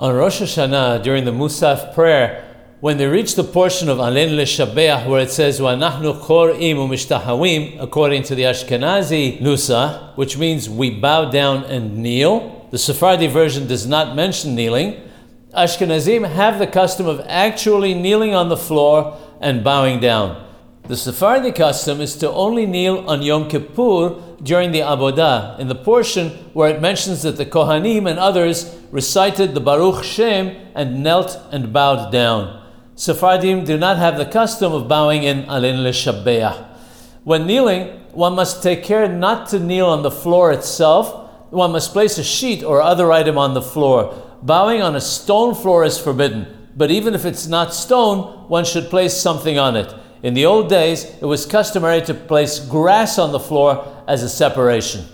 On Rosh Hashanah, during the Musaf prayer, when they reach the portion of Aleinu Leshabeach where it says according to the Ashkenazi Nusach, which means we bow down and kneel, the Sephardi version does not mention kneeling. Ashkenazim have the custom of actually kneeling on the floor and bowing down. The Sephardi custom is to only kneel on Yom Kippur during the Avodah, in the portion where it mentions that the Kohanim and others recited the Baruch Shem and knelt and bowed down. Sephardim do not have the custom of bowing in Aleinu Leshabeach. When kneeling, one must take care not to kneel on the floor itself. One must place a sheet or other item on the floor. Bowing on a stone floor is forbidden, but even if it's not stone, one should place something on it. In the old days, it was customary to place grass on the floor as a separation.